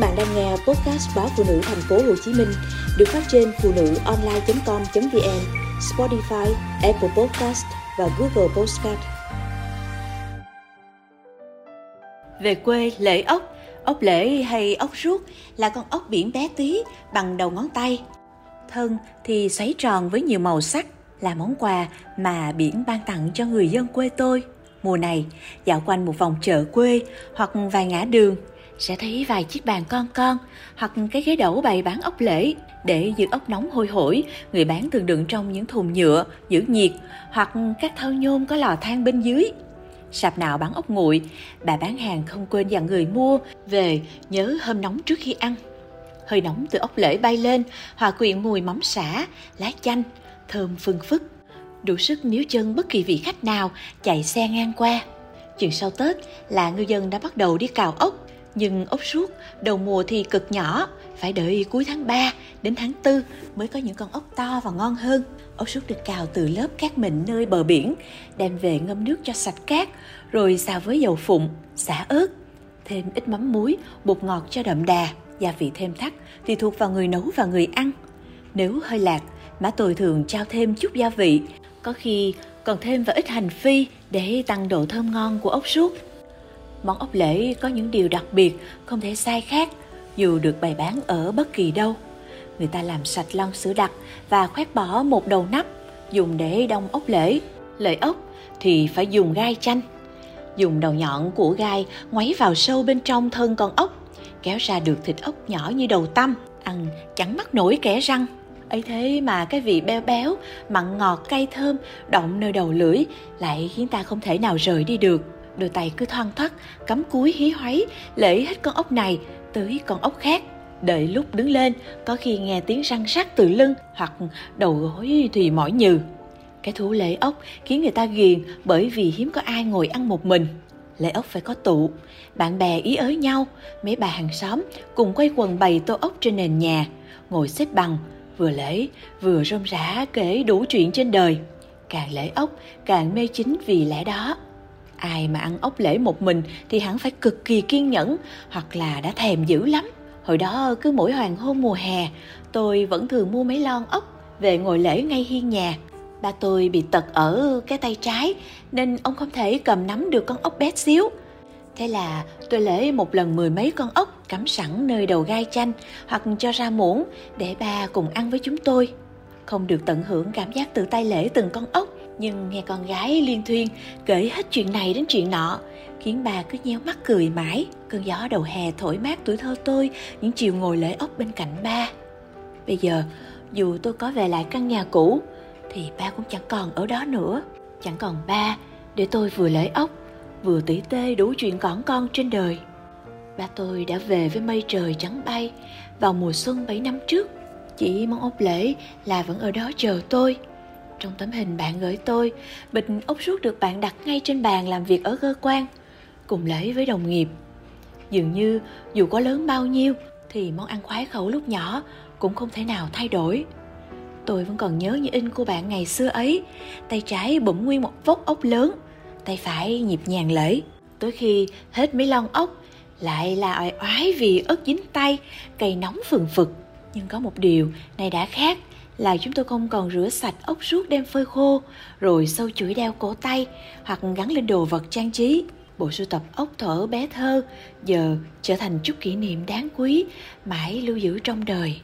bạn đang nghe podcast báo phụ nữ thành phố Hồ Chí Minh được phát trên phụ nữ online.com.vn, Spotify, Apple Podcast và Google Podcast. Về quê lễ ốc, ốc lễ hay ốc ruốc là con ốc biển bé tí bằng đầu ngón tay. Thân thì xoáy tròn với nhiều màu sắc là món quà mà biển ban tặng cho người dân quê tôi. Mùa này, dạo quanh một vòng chợ quê hoặc vài ngã đường sẽ thấy vài chiếc bàn con con hoặc cái ghế đẩu bày bán ốc lễ để giữ ốc nóng hôi hổi, người bán thường đựng trong những thùng nhựa, giữ nhiệt hoặc các thau nhôm có lò than bên dưới. Sạp nào bán ốc nguội, bà bán hàng không quên dặn người mua về nhớ hâm nóng trước khi ăn. Hơi nóng từ ốc lễ bay lên, hòa quyện mùi mắm xả lá chanh, thơm phừng phức. Đủ sức níu chân bất kỳ vị khách nào chạy xe ngang qua. Chuyện sau tết là ngư dân đã bắt đầu đi cào ốc nhưng ốc suốt đầu mùa thì cực nhỏ, phải đợi cuối tháng 3 đến tháng 4 mới có những con ốc to và ngon hơn. Ốc suốt được cào từ lớp cát mịn nơi bờ biển, đem về ngâm nước cho sạch cát, rồi xào với dầu phụng, xả ớt, thêm ít mắm muối, bột ngọt cho đậm đà, gia vị thêm thắt thì thuộc vào người nấu và người ăn. Nếu hơi lạc, má tôi thường trao thêm chút gia vị, có khi còn thêm vào ít hành phi để tăng độ thơm ngon của ốc suốt. Món ốc lễ có những điều đặc biệt, không thể sai khác, dù được bày bán ở bất kỳ đâu. Người ta làm sạch lon sữa đặc và khoét bỏ một đầu nắp, dùng để đông ốc lễ. Lợi ốc thì phải dùng gai chanh. Dùng đầu nhọn của gai ngoáy vào sâu bên trong thân con ốc, kéo ra được thịt ốc nhỏ như đầu tăm, ăn chẳng mắc nổi kẻ răng ấy thế mà cái vị béo béo mặn ngọt cay thơm động nơi đầu lưỡi lại khiến ta không thể nào rời đi được đôi tay cứ thoăn thoắt cắm cúi hí hoáy, lễ hết con ốc này tới con ốc khác. Đợi lúc đứng lên, có khi nghe tiếng răng rắc từ lưng hoặc đầu gối thì mỏi nhừ. Cái thú lễ ốc khiến người ta ghiền bởi vì hiếm có ai ngồi ăn một mình. Lễ ốc phải có tụ, bạn bè ý ới nhau, mấy bà hàng xóm cùng quay quần bày tô ốc trên nền nhà, ngồi xếp bằng, vừa lễ, vừa rôm rã kể đủ chuyện trên đời. Càng lễ ốc, càng mê chính vì lẽ đó ai mà ăn ốc lễ một mình thì hẳn phải cực kỳ kiên nhẫn, hoặc là đã thèm dữ lắm. Hồi đó cứ mỗi hoàng hôn mùa hè, tôi vẫn thường mua mấy lon ốc về ngồi lễ ngay hiên nhà. Ba tôi bị tật ở cái tay trái, nên ông không thể cầm nắm được con ốc bé xíu. Thế là tôi lễ một lần mười mấy con ốc cắm sẵn nơi đầu gai chanh hoặc cho ra muỗng để ba cùng ăn với chúng tôi. Không được tận hưởng cảm giác tự tay lễ từng con ốc nhưng nghe con gái liên thuyên kể hết chuyện này đến chuyện nọ, khiến bà cứ nheo mắt cười mãi. Cơn gió đầu hè thổi mát tuổi thơ tôi, những chiều ngồi lễ ốc bên cạnh ba. Bây giờ, dù tôi có về lại căn nhà cũ, thì ba cũng chẳng còn ở đó nữa. Chẳng còn ba, để tôi vừa lễ ốc, vừa tỉ tê đủ chuyện cỏn con trên đời. Ba tôi đã về với mây trời trắng bay vào mùa xuân bảy năm trước. Chỉ mong ốc lễ là vẫn ở đó chờ tôi trong tấm hình bạn gửi tôi, bịch ốc suốt được bạn đặt ngay trên bàn làm việc ở cơ quan, cùng lấy với đồng nghiệp. Dường như dù có lớn bao nhiêu thì món ăn khoái khẩu lúc nhỏ cũng không thể nào thay đổi. Tôi vẫn còn nhớ như in của bạn ngày xưa ấy, tay trái bụng nguyên một vốc ốc lớn, tay phải nhịp nhàng lễ. Tới khi hết mấy lon ốc, lại là oai oái vì ớt dính tay, cây nóng phừng phực. Nhưng có một điều này đã khác là chúng tôi không còn rửa sạch ốc suốt đem phơi khô, rồi sâu chuỗi đeo cổ tay hoặc gắn lên đồ vật trang trí. Bộ sưu tập ốc thở bé thơ giờ trở thành chút kỷ niệm đáng quý, mãi lưu giữ trong đời.